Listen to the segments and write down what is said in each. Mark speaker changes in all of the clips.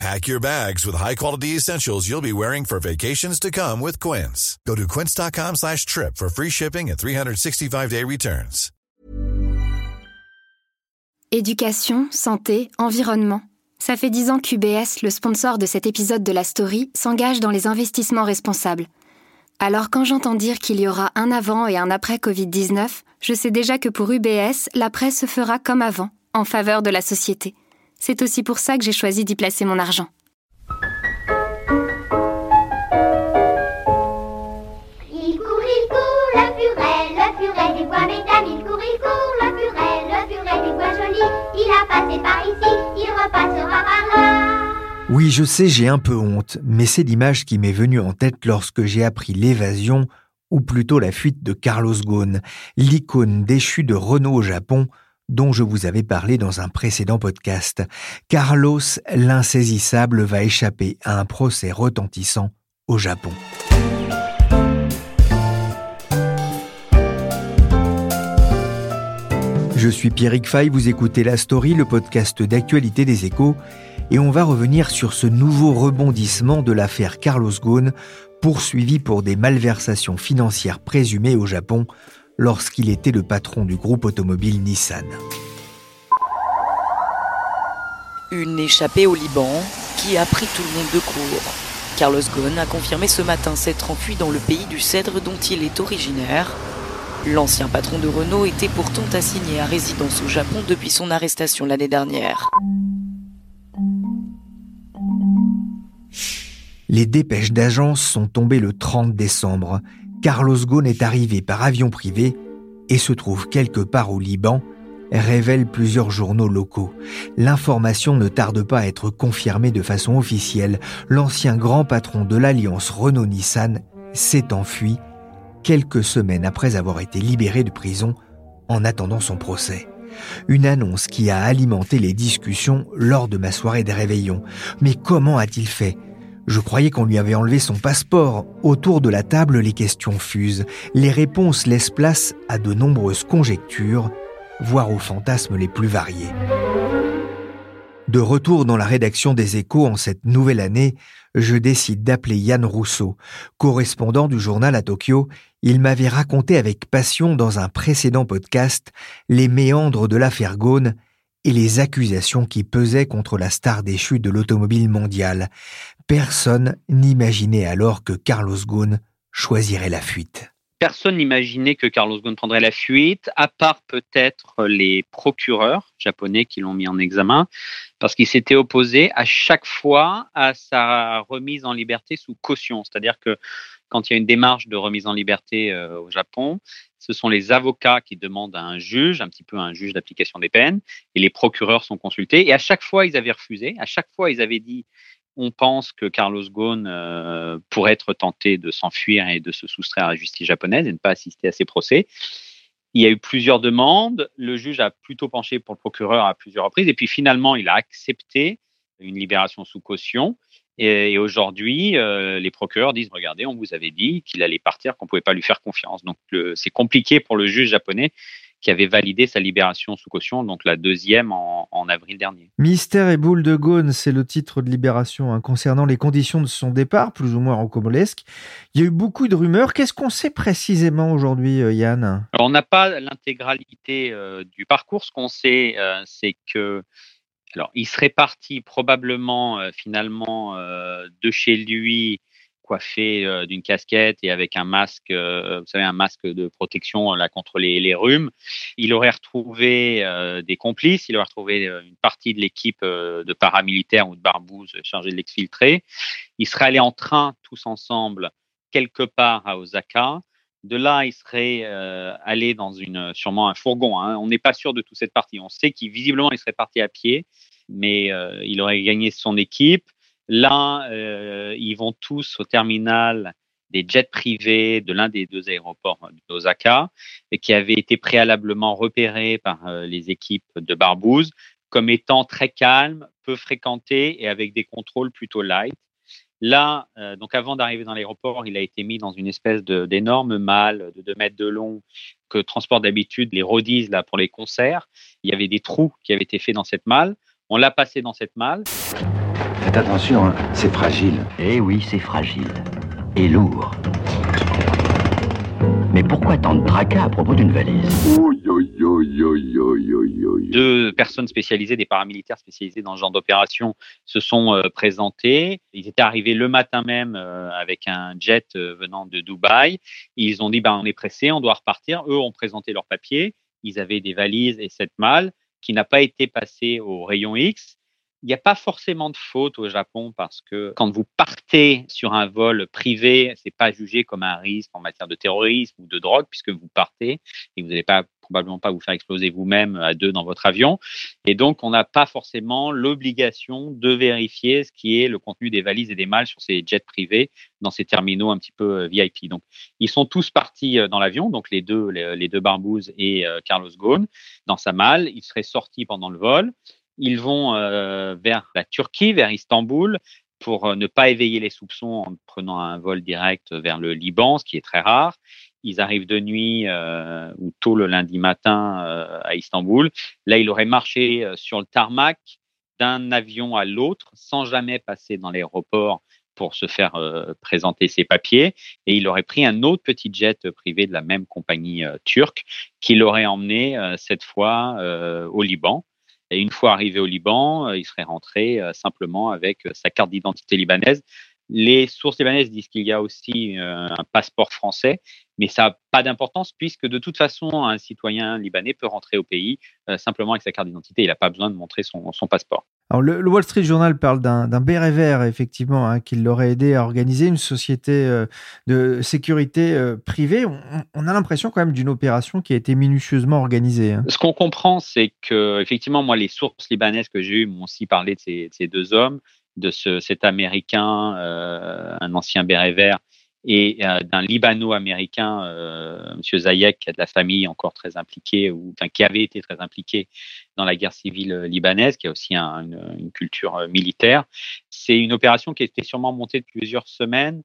Speaker 1: Pack your bags with high-quality essentials you'll be wearing for vacations to come with Quince. Go to quince.com slash trip for free shipping and 365-day returns.
Speaker 2: Éducation, santé, environnement. Ça fait dix ans qu'UBS, le sponsor de cet épisode de la story, s'engage dans les investissements responsables. Alors quand j'entends dire qu'il y aura un avant et un après Covid-19, je sais déjà que pour UBS, l'après se fera comme avant, en faveur de la société. C'est aussi pour ça que j'ai choisi d'y placer mon argent.
Speaker 3: Il court, il court, le furet, le furet des bois mesdames. Il court, il court, le furet, le furet des bois jolis. Il a passé par ici, il repassera par là.
Speaker 4: Oui, je sais, j'ai un peu honte, mais c'est l'image qui m'est venue en tête lorsque j'ai appris l'évasion, ou plutôt la fuite de Carlos Ghosn, l'icône déchue de Renault au Japon, dont je vous avais parlé dans un précédent podcast. Carlos l'insaisissable va échapper à un procès retentissant au Japon. Je suis Pierrick Fay, vous écoutez La Story, le podcast d'actualité des échos, et on va revenir sur ce nouveau rebondissement de l'affaire Carlos Ghosn, poursuivi pour des malversations financières présumées au Japon lorsqu'il était le patron du groupe automobile Nissan.
Speaker 5: Une échappée au Liban qui a pris tout le monde de court. Carlos Ghosn a confirmé ce matin s'être enfui dans le pays du cèdre dont il est originaire. L'ancien patron de Renault était pourtant assigné à résidence au Japon depuis son arrestation l'année dernière.
Speaker 4: Les dépêches d'agence sont tombées le 30 décembre. Carlos Ghosn est arrivé par avion privé et se trouve quelque part au Liban, révèlent plusieurs journaux locaux. L'information ne tarde pas à être confirmée de façon officielle. L'ancien grand patron de l'alliance Renault-Nissan s'est enfui quelques semaines après avoir été libéré de prison en attendant son procès. Une annonce qui a alimenté les discussions lors de ma soirée des réveillons. Mais comment a-t-il fait je croyais qu'on lui avait enlevé son passeport. Autour de la table, les questions fusent. Les réponses laissent place à de nombreuses conjectures, voire aux fantasmes les plus variés. De retour dans la rédaction des échos en cette nouvelle année, je décide d'appeler Yann Rousseau. Correspondant du journal à Tokyo, il m'avait raconté avec passion dans un précédent podcast les méandres de l'affaire Ghosn et les accusations qui pesaient contre la star déchue de l'automobile mondiale. Personne n'imaginait alors que Carlos Ghosn choisirait la fuite.
Speaker 6: Personne n'imaginait que Carlos Ghosn prendrait la fuite, à part peut-être les procureurs japonais qui l'ont mis en examen, parce qu'il s'était opposé à chaque fois à sa remise en liberté sous caution. C'est-à-dire que quand il y a une démarche de remise en liberté euh, au Japon, ce sont les avocats qui demandent à un juge, un petit peu un juge d'application des peines, et les procureurs sont consultés. Et à chaque fois, ils avaient refusé. À chaque fois, ils avaient dit on pense que Carlos Ghosn euh, pourrait être tenté de s'enfuir et de se soustraire à la justice japonaise et ne pas assister à ces procès. Il y a eu plusieurs demandes. Le juge a plutôt penché pour le procureur à plusieurs reprises. Et puis finalement, il a accepté une libération sous caution. Et, aujourd'hui, euh, les procureurs disent regardez, on vous avait dit qu'il allait partir, qu'on ne pouvait pas lui faire confiance. Donc c'est compliqué pour le juge japonais qui avait validé sa libération sous caution, donc la deuxième en, avril dernier.
Speaker 7: Mystère et boule de Gaune, c'est le titre de libération hein, concernant les conditions de son départ, plus ou moins rocambolesque. Il y a eu beaucoup de rumeurs. Qu'est-ce qu'on sait précisément aujourd'hui, euh, Yann?
Speaker 6: On n'a pas l'intégralité euh, du parcours. Ce qu'on sait, euh, c'est que alors, il serait parti probablement finalement de chez lui coiffé euh, d'une casquette et avec un masque, euh, vous savez, un masque de protection là contre les, rhumes. Il aurait retrouvé euh, des complices, il aurait retrouvé une partie de l'équipe de paramilitaires ou de barbouzes chargés de l'exfiltrer. Il serait allé en train tous ensemble quelque part à Osaka. De là, il serait allé dans une, sûrement un fourgon. Hein. On n'est pas sûr de toute cette partie. On sait qu'il visiblement il serait parti à pied, mais il aurait gagné son équipe. Là, euh, ils vont tous au terminal des jets privés de l'un des deux aéroports d'Osaka qui avaient été préalablement repérés par euh, les équipes de Barbouze comme étant très calmes, peu fréquentés et avec des contrôles plutôt light. Là, euh, donc avant d'arriver dans l'aéroport, il a été mis dans une espèce d'énorme malle de 2 mètres de long que transportent d'habitude les rodis là pour les concerts. Il y avait des trous qui avaient été faits dans cette malle. On l'a passé dans cette malle.
Speaker 8: Faites attention, hein, c'est fragile.
Speaker 9: Eh oui, c'est fragile. Et lourd. Mais pourquoi tant de tracas à propos d'une valise?
Speaker 6: Deux personnes spécialisées, des paramilitaires spécialisés dans ce genre d'opération, se sont euh, présentés. Ils étaient arrivés le matin même euh, avec un jet euh, venant de Dubaï. Ils ont dit bah, on est pressé, on doit repartir. Eux ont présenté leurs papiers. Ils avaient des valises et cette malle qui n'a pas été passée au rayon X il n'y a pas forcément de faute au Japon parce que quand vous partez sur un vol privé, c'est pas jugé comme un risque en matière de terrorisme ou de drogue puisque vous partez et vous n'allez pas probablement pas vous faire exploser vous-même à deux dans votre avion. Et donc, on n'a pas forcément l'obligation de vérifier ce qui est le contenu des valises et des malles sur ces jets privés dans ces terminaux un petit peu euh, VIP. Donc, ils sont tous partis euh, dans l'avion, donc les deux, les, deux et euh, Carlos Ghosn, dans sa malle. Ils seraient sortis pendant le vol. Ils vont euh, vers la Turquie, vers Istanbul, pour euh, ne pas éveiller les soupçons en prenant un vol direct vers le Liban, ce qui est très rare. Ils arrivent de nuit euh, ou tôt le lundi matin à Istanbul. Là, il aurait marché sur le tarmac d'un avion à l'autre sans jamais passer dans l'aéroport pour se faire présenter ses papiers. Et il aurait pris un autre petit jet privé de la même compagnie turque qui l'aurait emmené cette fois au Liban. Et une fois arrivé au Liban, euh, il serait rentré euh, simplement avec euh, sa carte d'identité libanaise. Les sources libanaises disent qu'il y a aussi un passeport français, mais ça n'a pas d'importance puisque de toute façon, un citoyen libanais peut rentrer au pays simplement avec sa carte d'identité. Il n'a pas besoin de montrer son, son passeport.
Speaker 7: Alors, le, Wall Street Journal parle d'un béret vert, effectivement, hein, qui l'aurait aidé à organiser une société de sécurité privée. On, a l'impression quand même d'une opération qui a été minutieusement organisée. Hein.
Speaker 6: Ce qu'on comprend, c'est que, effectivement, moi, les sources libanaises que j'ai eues m'ont aussi parlé de ces, de ces deux hommes de ce, cet Américain, euh, un ancien béret vert, et euh, d'un Libano-Américain, euh, Monsieur Zayek, qui a de la famille encore très impliquée, ou enfin, qui avait été très impliqué dans la guerre civile libanaise, qui a aussi une, culture militaire. C'est une opération qui a été sûrement montée depuis plusieurs semaines.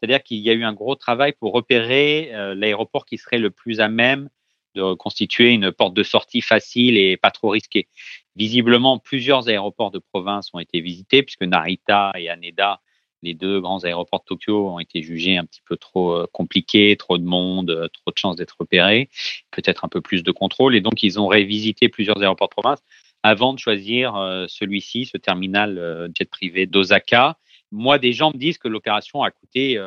Speaker 6: C'est-à-dire qu'il y a eu un gros travail pour repérer l'aéroport qui serait le plus à même de constituer une porte de sortie facile et pas trop risquée. Visiblement, plusieurs aéroports de province ont été visités puisque Narita et Haneda, les deux grands aéroports de Tokyo, ont été jugés un petit peu trop euh, compliqués, trop de monde, euh, trop de chances d'être repérés, peut-être un peu plus de contrôle. Et donc, ils ont révisité plusieurs aéroports de province avant de choisir euh, celui-ci, ce terminal jet privé d'Osaka. Moi, des gens me disent que l'opération a coûté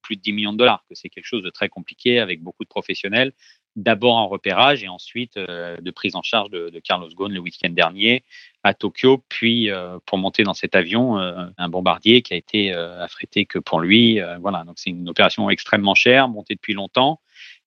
Speaker 6: plus de 10 millions de dollars, que c'est quelque chose de très compliqué avec beaucoup de professionnels d'abord en repérage et ensuite de prise en charge de, Carlos Ghosn le week-end dernier à Tokyo, puis euh, pour monter dans cet avion, euh, un bombardier qui a été affrété que pour lui. voilà, donc c'est une opération extrêmement chère, montée depuis longtemps,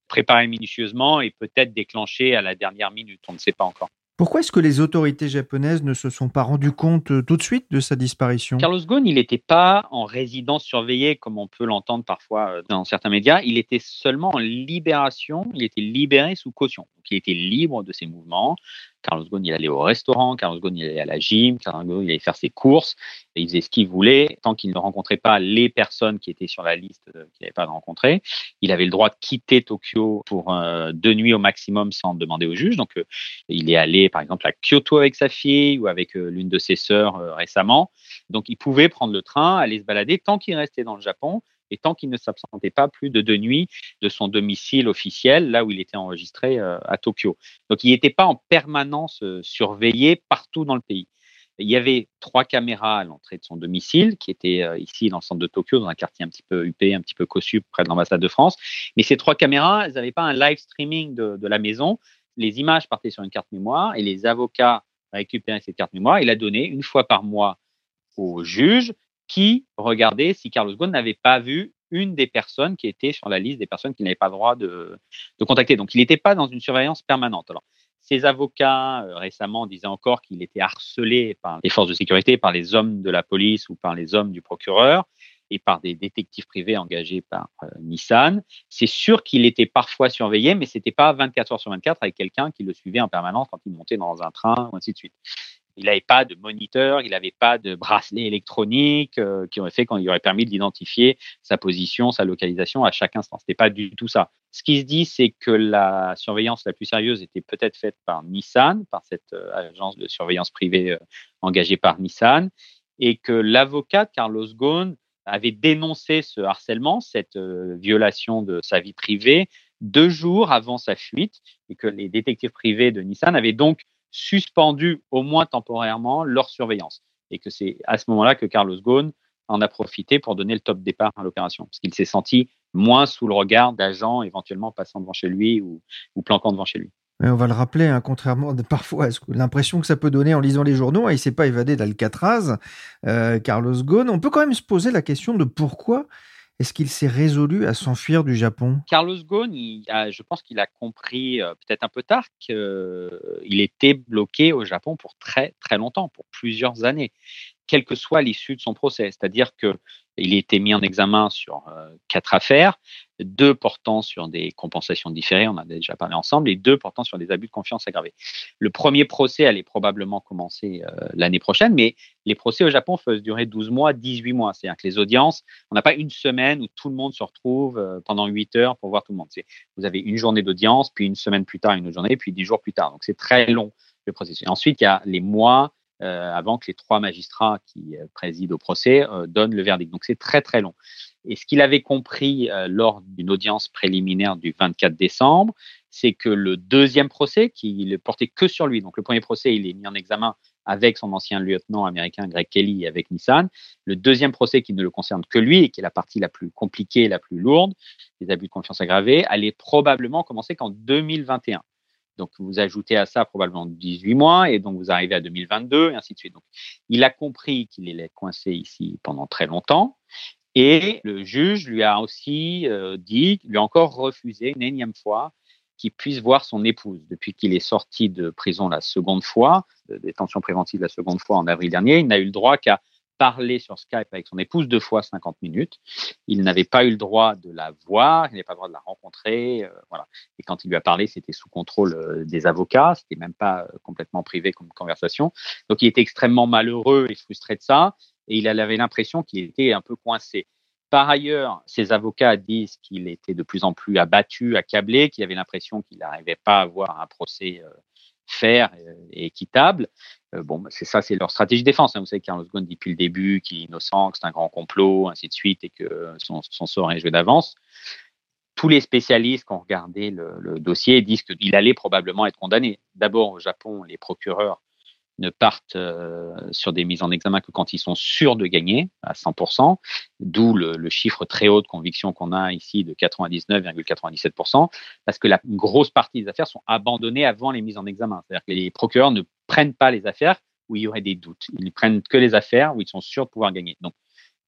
Speaker 6: préparée minutieusement et peut-être déclenchée à la dernière minute, on ne sait pas encore.
Speaker 7: Pourquoi est-ce que les autorités japonaises ne se sont pas rendues compte tout de suite de sa disparition?
Speaker 6: Carlos Ghosn, il n'était pas en résidence surveillée comme on peut l'entendre parfois dans certains médias. Il était seulement en libération. Il était libéré sous caution. Donc, il était libre de ses mouvements. Carlos Ghosn, il allait au restaurant, Carlos Ghosn, il allait à la gym, Carlos Ghosn, il allait faire ses courses, et il faisait ce qu'il voulait tant qu'il ne rencontrait pas les personnes qui étaient sur la liste euh, qu'il n'avait pas rencontrées. Il avait le droit de quitter Tokyo pour euh, deux nuits au maximum sans demander au juge. Donc, euh, il est allé, par exemple, à Kyoto avec sa fille ou avec l'une de ses sœurs récemment. Donc, il pouvait prendre le train, aller se balader tant qu'il restait dans le Japon et tant qu'il ne s'absentait pas plus de deux nuits de son domicile officiel, là où il était enregistré euh, à Tokyo. Donc il n'était pas en permanence euh, surveillé partout dans le pays. Il y avait trois caméras à l'entrée de son domicile, qui étaient euh, ici dans le centre de Tokyo, dans un quartier un petit peu huppé, un petit peu cossu, près de l'ambassade de France. Mais ces trois caméras, elles n'avaient pas un live streaming de, de, la maison. Les images partaient sur une carte mémoire et les avocats récupéraient cette carte mémoire et la donnaient une fois par mois au juge qui regardait si Carlos Ghosn n'avait pas vu une des personnes qui était sur la liste des personnes qu'il n'avait pas le droit de, de contacter. Donc, il n'était pas dans une surveillance permanente. Alors, ses avocats euh, récemment disaient encore qu'il était harcelé par les forces de sécurité, par les hommes de la police ou par les hommes du procureur. et par des détectives privés engagés par euh, Nissan. C'est sûr qu'il était parfois surveillé, mais c'était pas 24 heures sur 24 avec quelqu'un qui le suivait en permanence quand il montait dans un train ou ainsi de suite. Il n'avait pas de moniteur, il n'avait pas de bracelet électronique euh, qui aurait fait qu'on lui aurait permis d'identifier sa position, sa localisation à chaque instant. C'était pas du tout ça. Ce qui se dit, c'est que la surveillance la plus sérieuse était peut-être faite par Nissan, par cette euh, agence de surveillance privée euh, engagée par Nissan, et que l'avocat Carlos Ghosn avait dénoncé ce harcèlement, cette violation de sa vie privée, deux jours avant sa fuite, et que les détectives privés de Nissan avaient donc suspendu au moins temporairement leur surveillance. Et que c'est à ce moment-là que Carlos Ghosn en a profité pour donner le top départ à l'opération, parce qu'il s'est senti moins sous le regard d'agents éventuellement passant devant chez lui ou, ou planquant devant chez lui.
Speaker 7: Mais on va le rappeler, hein, contrairement parfois à l'impression que ça peut donner en lisant les journaux, hein, il ne s'est pas évadé d'Alcatraz, euh, Carlos Ghosn. On peut quand même se poser la question de pourquoi est-ce qu'il s'est résolu à s'enfuir du Japon?
Speaker 6: Carlos Ghosn, je pense qu'il a compris euh, peut-être un peu tard qu'il euh, était bloqué au Japon pour très très longtemps, pour plusieurs années quelle que soit l'issue de son procès. C'est-à-dire qu'il a été mis en examen sur euh, quatre affaires, deux portant sur des compensations différées, on en a déjà parlé ensemble, et deux portant sur des abus de confiance aggravés. Le premier procès allait probablement commencer euh, l'année prochaine, mais les procès au Japon peuvent durer 12 mois, 18 mois. C'est-à-dire que les audiences, on n'a pas une semaine où tout le monde se retrouve euh, pendant 8 heures pour voir tout le monde. Vous avez une journée d'audience, puis une semaine plus tard, une autre journée, puis 10 jours plus tard. Donc c'est très long le processus. ensuite, il y a les mois euh, avant que les trois magistrats qui président au procès donnent le verdict. Donc c'est très très long. Et ce qu'il avait compris lors d'une audience préliminaire du 24 décembre, c'est que le deuxième procès, qui ne portait que sur lui, donc le premier procès, il est mis en examen avec son ancien lieutenant américain Greg Kelly et avec Nissan. Le deuxième procès qui ne le concerne que lui et qui est la partie la plus compliquée, la plus lourde, les abus de confiance aggravés, allait probablement commencer qu'en 2021. Donc, vous ajoutez à ça probablement 18 mois et donc vous arrivez à 2022 et ainsi de suite. Donc, il a compris qu'il allait coincé ici pendant très longtemps. Et le juge lui a aussi euh, dit, lui a encore refusé une énième fois qu'il puisse voir son épouse. Depuis qu'il est sorti de prison la seconde fois, de détention préventive la seconde fois en avril dernier, il n'a eu le droit qu'à parler sur Skype avec son épouse deux fois 50 minutes. Il n'avait pas eu le droit de la voir, il n'avait pas le droit de la rencontrer. Euh, voilà. Et quand il lui a parlé, c'était sous contrôle euh, des avocats, c'était même pas complètement privé comme conversation. Donc il était extrêmement malheureux et frustré de ça, et il avait l'impression qu'il était un peu coincé. Par ailleurs, ses avocats disent qu'il était de plus en plus abattu, accablé, qu'il avait l'impression qu'il n'arrivait pas à avoir un procès faire et équitable. Euh, bon, c'est ça, c'est leur stratégie de défense. Hein. Vous savez, Carlos Ghosn depuis le début qu'il est innocent, que c'est un grand complot, ainsi de suite, et que son, sort est joué d'avance. Tous les spécialistes qui ont regardé le dossier disent qu'il allait probablement être condamné. D'abord, au Japon, les procureurs ne partent euh, sur des mises en examen que quand ils sont sûrs de gagner à 100%, d'où le, chiffre très haut de conviction qu'on a ici de 99,97%, parce que la grosse partie des affaires sont abandonnées avant les mises en examen. C'est-à-dire que les procureurs ne prennent pas les affaires où il y aurait des doutes. Ils ne prennent que les affaires où ils sont sûrs de pouvoir gagner. Donc,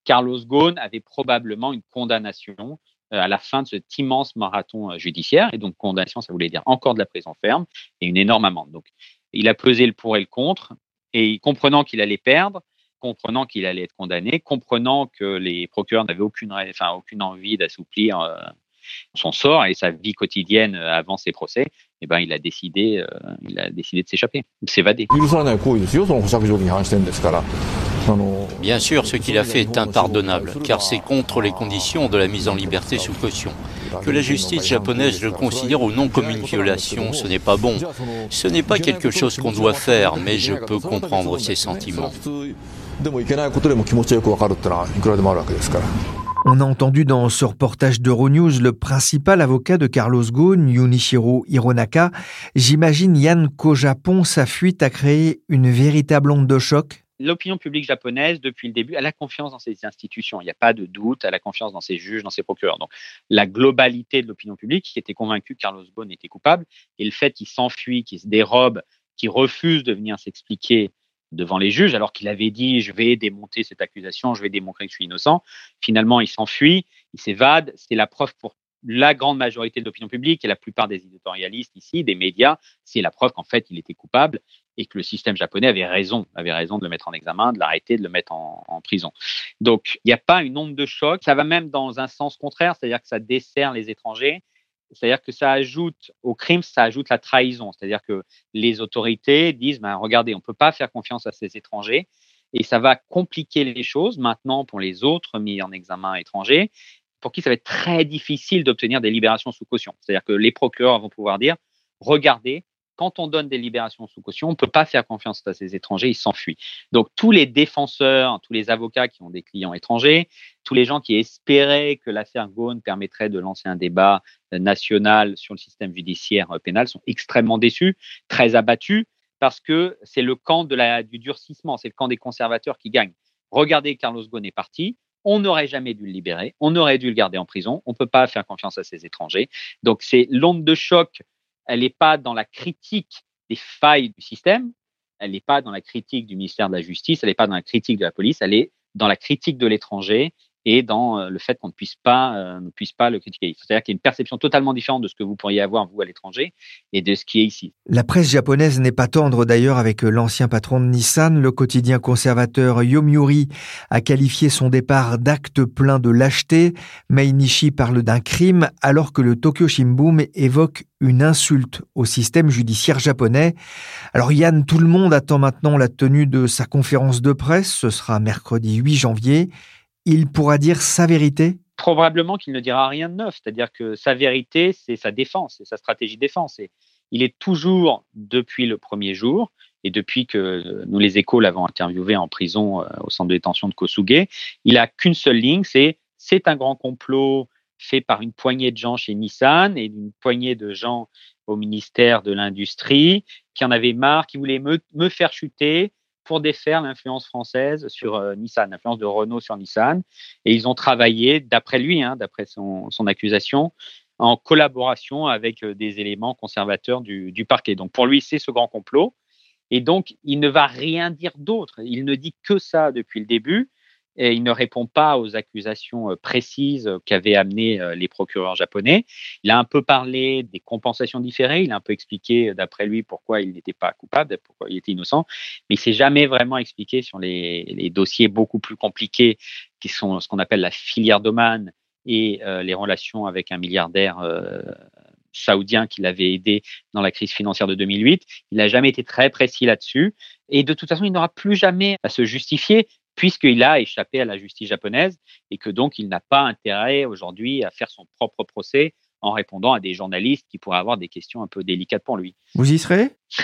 Speaker 6: Carlos Ghosn avait probablement une condamnation euh, à la fin de cet immense marathon euh, judiciaire. Et donc, condamnation, ça voulait dire encore de la prison ferme et une énorme amende. Donc, il a pesé le pour et le contre, et comprenant qu'il allait perdre, comprenant qu'il allait être condamné, comprenant que les procureurs n'avaient aucune, enfin, aucune envie d'assouplir euh, son sort et sa vie quotidienne euh, avant ses procès, eh ben, il a décidé, euh, il a décidé de s'échapper, de s'évader.
Speaker 10: Bien sûr, ce qu'il a fait est impardonnable, car c'est contre les conditions de la mise en liberté sous caution. Que la justice japonaise le considère ou non comme une violation, ce n'est pas bon. Ce n'est pas quelque chose qu'on doit faire, mais je peux comprendre ses sentiments.
Speaker 7: On a entendu dans ce reportage d'Euronews le principal avocat de Carlos Ghosn, Yunichiro Hironaka. J'imagine, Yann, qu'au Japon, sa fuite a créé une véritable onde de choc
Speaker 6: l'opinion publique japonaise, depuis le début, a la confiance dans ses institutions. Il n'y a pas de doute, elle a confiance dans ses juges, dans ses procureurs. Donc, la globalité de l'opinion publique qui était convaincue que Carlos Ghosn était coupable et le fait qu'il s'enfuit, qu'il se dérobe, qu'il refuse de venir s'expliquer devant les juges, alors qu'il avait dit je vais démonter cette accusation, je vais démontrer que je suis innocent. Finalement, il s'enfuit, il s'évade. C'est la preuve pour la grande majorité de l'opinion publique et la plupart des éditorialistes ici, des médias, c'est la preuve qu'en fait, il était coupable et que le système japonais avait raison, avait raison de le mettre en examen, de l'arrêter, de le mettre en, prison. Donc, il n'y a pas une onde de choc. Ça va même dans un sens contraire, c'est-à-dire que ça dessert les étrangers. C'est-à-dire que ça ajoute au crime, ça ajoute la trahison. C'est-à-dire que les autorités disent, ben, regardez, on ne peut pas faire confiance à ces étrangers. Et ça va compliquer les choses maintenant pour les autres mis en examen étrangers, pour qui ça va être très difficile d'obtenir des libérations sous caution. C'est-à-dire que les procureurs vont pouvoir dire, regardez, quand on donne des libérations sous caution, on ne peut pas faire confiance à ces étrangers, ils s'enfuient. Donc tous les défenseurs, tous les avocats qui ont des clients étrangers, tous les gens qui espéraient que l'affaire Gaune permettrait de lancer un débat national sur le système judiciaire pénal sont extrêmement déçus, très abattus, parce que c'est le camp du durcissement, c'est le camp des conservateurs qui gagne. Regardez, Carlos Ghosn est parti, on n'aurait jamais dû le libérer, on aurait dû le garder en prison, on ne peut pas faire confiance à ces étrangers. Donc c'est l'onde de choc elle n'est pas dans la critique des failles du système, elle n'est pas dans la critique du ministère de la Justice, elle n'est pas dans la critique de la police, elle est dans la critique de l'étranger et dans euh, le fait qu'on ne puisse pas euh, ne puisse pas le critiquer. C'est-à-dire qu'il y a une perception totalement différente de ce que vous pourriez avoir vous à l'étranger et de ce qui est ici.
Speaker 4: La presse japonaise n'est pas tendre d'ailleurs avec l'ancien patron de Nissan, le quotidien conservateur Yomiuri a qualifié son départ d'acte plein de lâcheté. Meinishi parle d'un crime alors que le Tokyo Shimbun évoque une insulte au système judiciaire japonais. Alors Yann, tout le monde attend maintenant la tenue de sa conférence de presse, ce sera mercredi 8 janvier il pourra dire sa vérité?
Speaker 6: Probablement qu'il ne dira rien de neuf. C'est-à-dire que sa vérité, c'est sa défense, c'est sa stratégie de défense. Et il est toujours, depuis le premier jour, et depuis que nous, les échos, l'avons interviewé en prison euh, au centre de détention de Kosuge, il a qu'une seule ligne, c'est c'est un grand complot fait par une poignée de gens chez Nissan et une poignée de gens au ministère de l'Industrie qui en avaient marre, qui voulaient me, me faire chuter, pour défaire l'influence française sur euh, Nissan, l'influence de Renault sur Nissan. Et ils ont travaillé, d'après lui, hein, d'après son, accusation, en collaboration avec euh, des éléments conservateurs du, du parquet. Donc pour lui, c'est ce grand complot. Et donc, il ne va rien dire d'autre. Il ne dit que ça depuis le début et il ne répond pas aux accusations euh, précises qu'avaient amenées euh, les procureurs japonais. Il a un peu parlé des compensations différées, il a un peu expliqué, euh, d'après lui, pourquoi il n'était pas coupable, pourquoi il était innocent, mais il s'est jamais vraiment expliqué sur les, les, dossiers beaucoup plus compliqués qui sont ce qu'on appelle la filière d'Oman et les relations avec un milliardaire saoudien qui l'avait aidé dans la crise financière de 2008. Il n'a jamais été très précis là-dessus. Et de toute façon, il n'aura plus jamais à se justifier puisqu'il a échappé à la justice japonaise et que donc il n'a pas intérêt aujourd'hui à faire son propre procès en répondant à des journalistes qui pourraient avoir des questions un peu délicates pour lui.
Speaker 7: Vous y serez?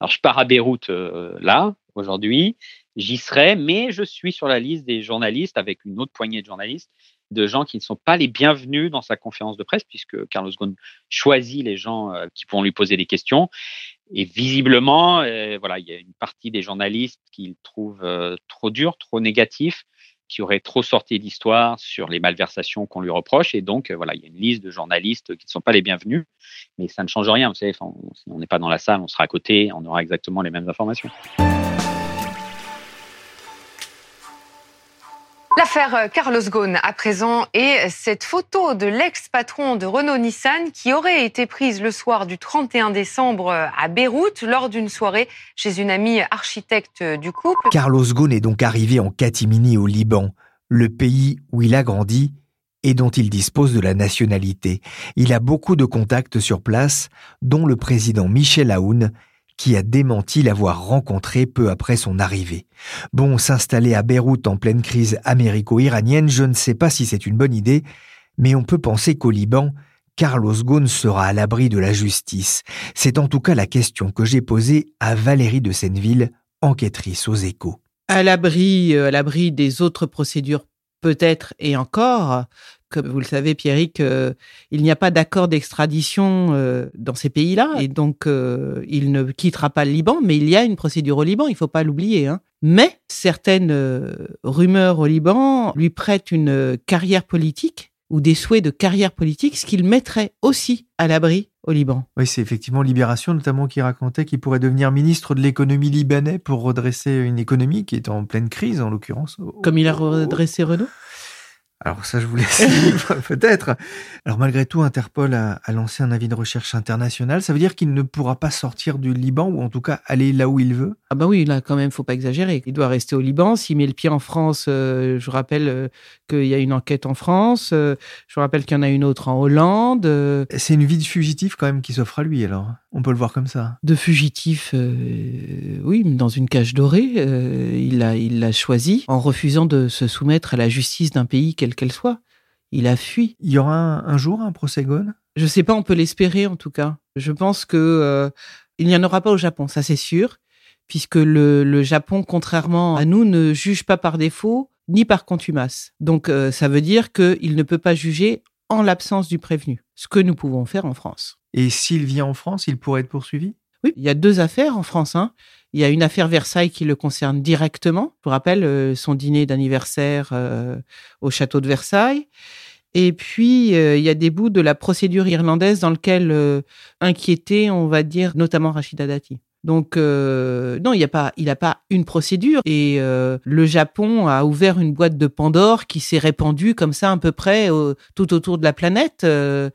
Speaker 6: Alors je pars à Beyrouth euh, là aujourd'hui, j'y serai, mais je suis sur la liste des journalistes avec une autre poignée de journalistes, de gens qui ne sont pas les bienvenus dans sa conférence de presse puisque Carlos Ghosn choisit les gens euh, qui pourront lui poser des questions et visiblement, euh, voilà, il y a une partie des journalistes qui le trouvent euh, trop dur, trop négatif, qui auraient trop sorti d'histoire sur les malversations qu'on lui reproche. Et donc, euh, voilà, il y a une liste de journalistes qui ne sont pas les bienvenus, mais ça ne change rien. Vous savez, on n'est pas dans la salle, on sera à côté, on aura exactement les mêmes informations.
Speaker 11: L'affaire euh, Carlos Ghosn à présent et cette photo de l'ex-patron de Renault-Nissan qui aurait été prise le soir du 31 décembre euh, à Beyrouth lors d'une soirée chez une amie architecte du couple.
Speaker 4: Carlos Ghosn est donc arrivé en catimini au Liban, le pays où il a grandi et dont il dispose de la nationalité. Il a beaucoup de contacts sur place, dont le président Michel Aoun, qui a démenti l'avoir rencontré peu après son arrivée. Bon, s'installer à Beyrouth en pleine crise américo-iranienne, je ne sais pas si c'est une bonne idée, mais on peut penser qu'au Liban, Carlos Ghosn sera à l'abri de la justice. C'est en tout cas la question que j'ai posée à Valérie de Senneville, enquêtrice aux échos.
Speaker 12: À l'abri, euh, à l'abri des autres procédures peut-être et encore, comme vous le savez, Pierrick, euh, il n'y a pas d'accord d'extradition euh, dans ces pays-là, et donc euh, il ne quittera pas le Liban, mais il y a une procédure au Liban, il ne faut pas l'oublier. Hein. Mais certaines rumeurs au Liban lui prêtent une carrière politique ou des souhaits de carrière politique, ce qu'il mettrait aussi à l'abri au Liban.
Speaker 7: Oui, c'est effectivement Libération notamment qui racontait qu'il pourrait devenir ministre de l'économie libanais pour redresser une économie qui est en pleine crise en l'occurrence.
Speaker 12: Comme il a redressé Renault?
Speaker 7: Alors ça, je vous laisse libre, peut-être. Alors malgré tout, Interpol a, lancé un avis de recherche international. Ça veut dire qu'il ne pourra pas sortir du Liban, ou en tout cas aller là où il veut
Speaker 12: Ah bah oui, là quand même, faut pas exagérer. Il doit rester au Liban. S'il met le pied en France, euh, je rappelle euh, qu'il y a une enquête en France. Euh, je rappelle qu'il y en a une autre en Hollande.
Speaker 7: C'est une vie de fugitif quand même qui s'offre à lui, alors. On peut le voir comme ça.
Speaker 12: De fugitif, oui, dans une cage dorée. il l'a il l'a choisi en refusant de se soumettre à la justice d'un pays quelle qu'elle soit. Il a fui.
Speaker 7: Il y aura un, jour un procès Gone
Speaker 12: Je sais pas, on peut l'espérer en tout cas. Je pense que euh, il n'y en aura pas au Japon, ça c'est sûr, puisque le, Japon, contrairement à nous, ne juge pas par défaut ni par contumace. Donc euh, ça veut dire qu'il ne peut pas juger en l'absence du prévenu, ce que nous pouvons faire en France.
Speaker 7: Et s'il vient en France, il pourrait être poursuivi?
Speaker 12: Oui, il y a deux affaires en France. Hein. Il y a une affaire Versailles qui le concerne directement. Je vous rappelle euh, son dîner d'anniversaire euh, au château de Versailles. Et puis, euh, il y a des bouts de la procédure irlandaise dans lequel inquiétait, on va dire, notamment Rachida Dati. Donc euh, non, il n'y a pas, il a pas une procédure. Et euh, le Japon a ouvert une boîte de Pandore qui s'est répandue comme ça à peu près tout autour de la planète. Euh,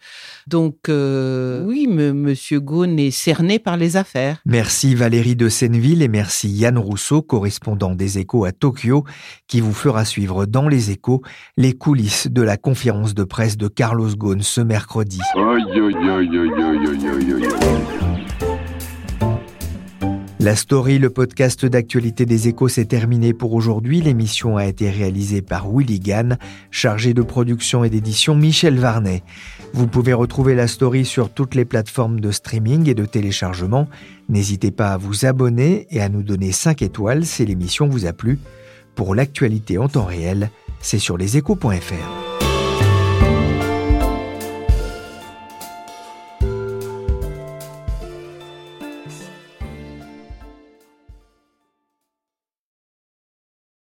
Speaker 12: donc oui, Monsieur Ghosn est cerné par les affaires.
Speaker 4: Merci Valérie de Senneville et merci Yann Rousseau, correspondant des Échos à Tokyo, qui vous fera suivre dans les Échos les coulisses de la conférence de presse de Carlos Ghosn ce mercredi. La story, le podcast d'actualité des échos, s'est terminé pour aujourd'hui. L'émission a été réalisée par Willy Gann, chargé de production et d'édition Michel Varnet. Vous pouvez retrouver la story sur toutes les plateformes de streaming et de téléchargement. N'hésitez pas à vous abonner et à nous donner 5 étoiles si l'émission vous a plu. Pour l'actualité en temps réel, c'est sur leséchos.fr.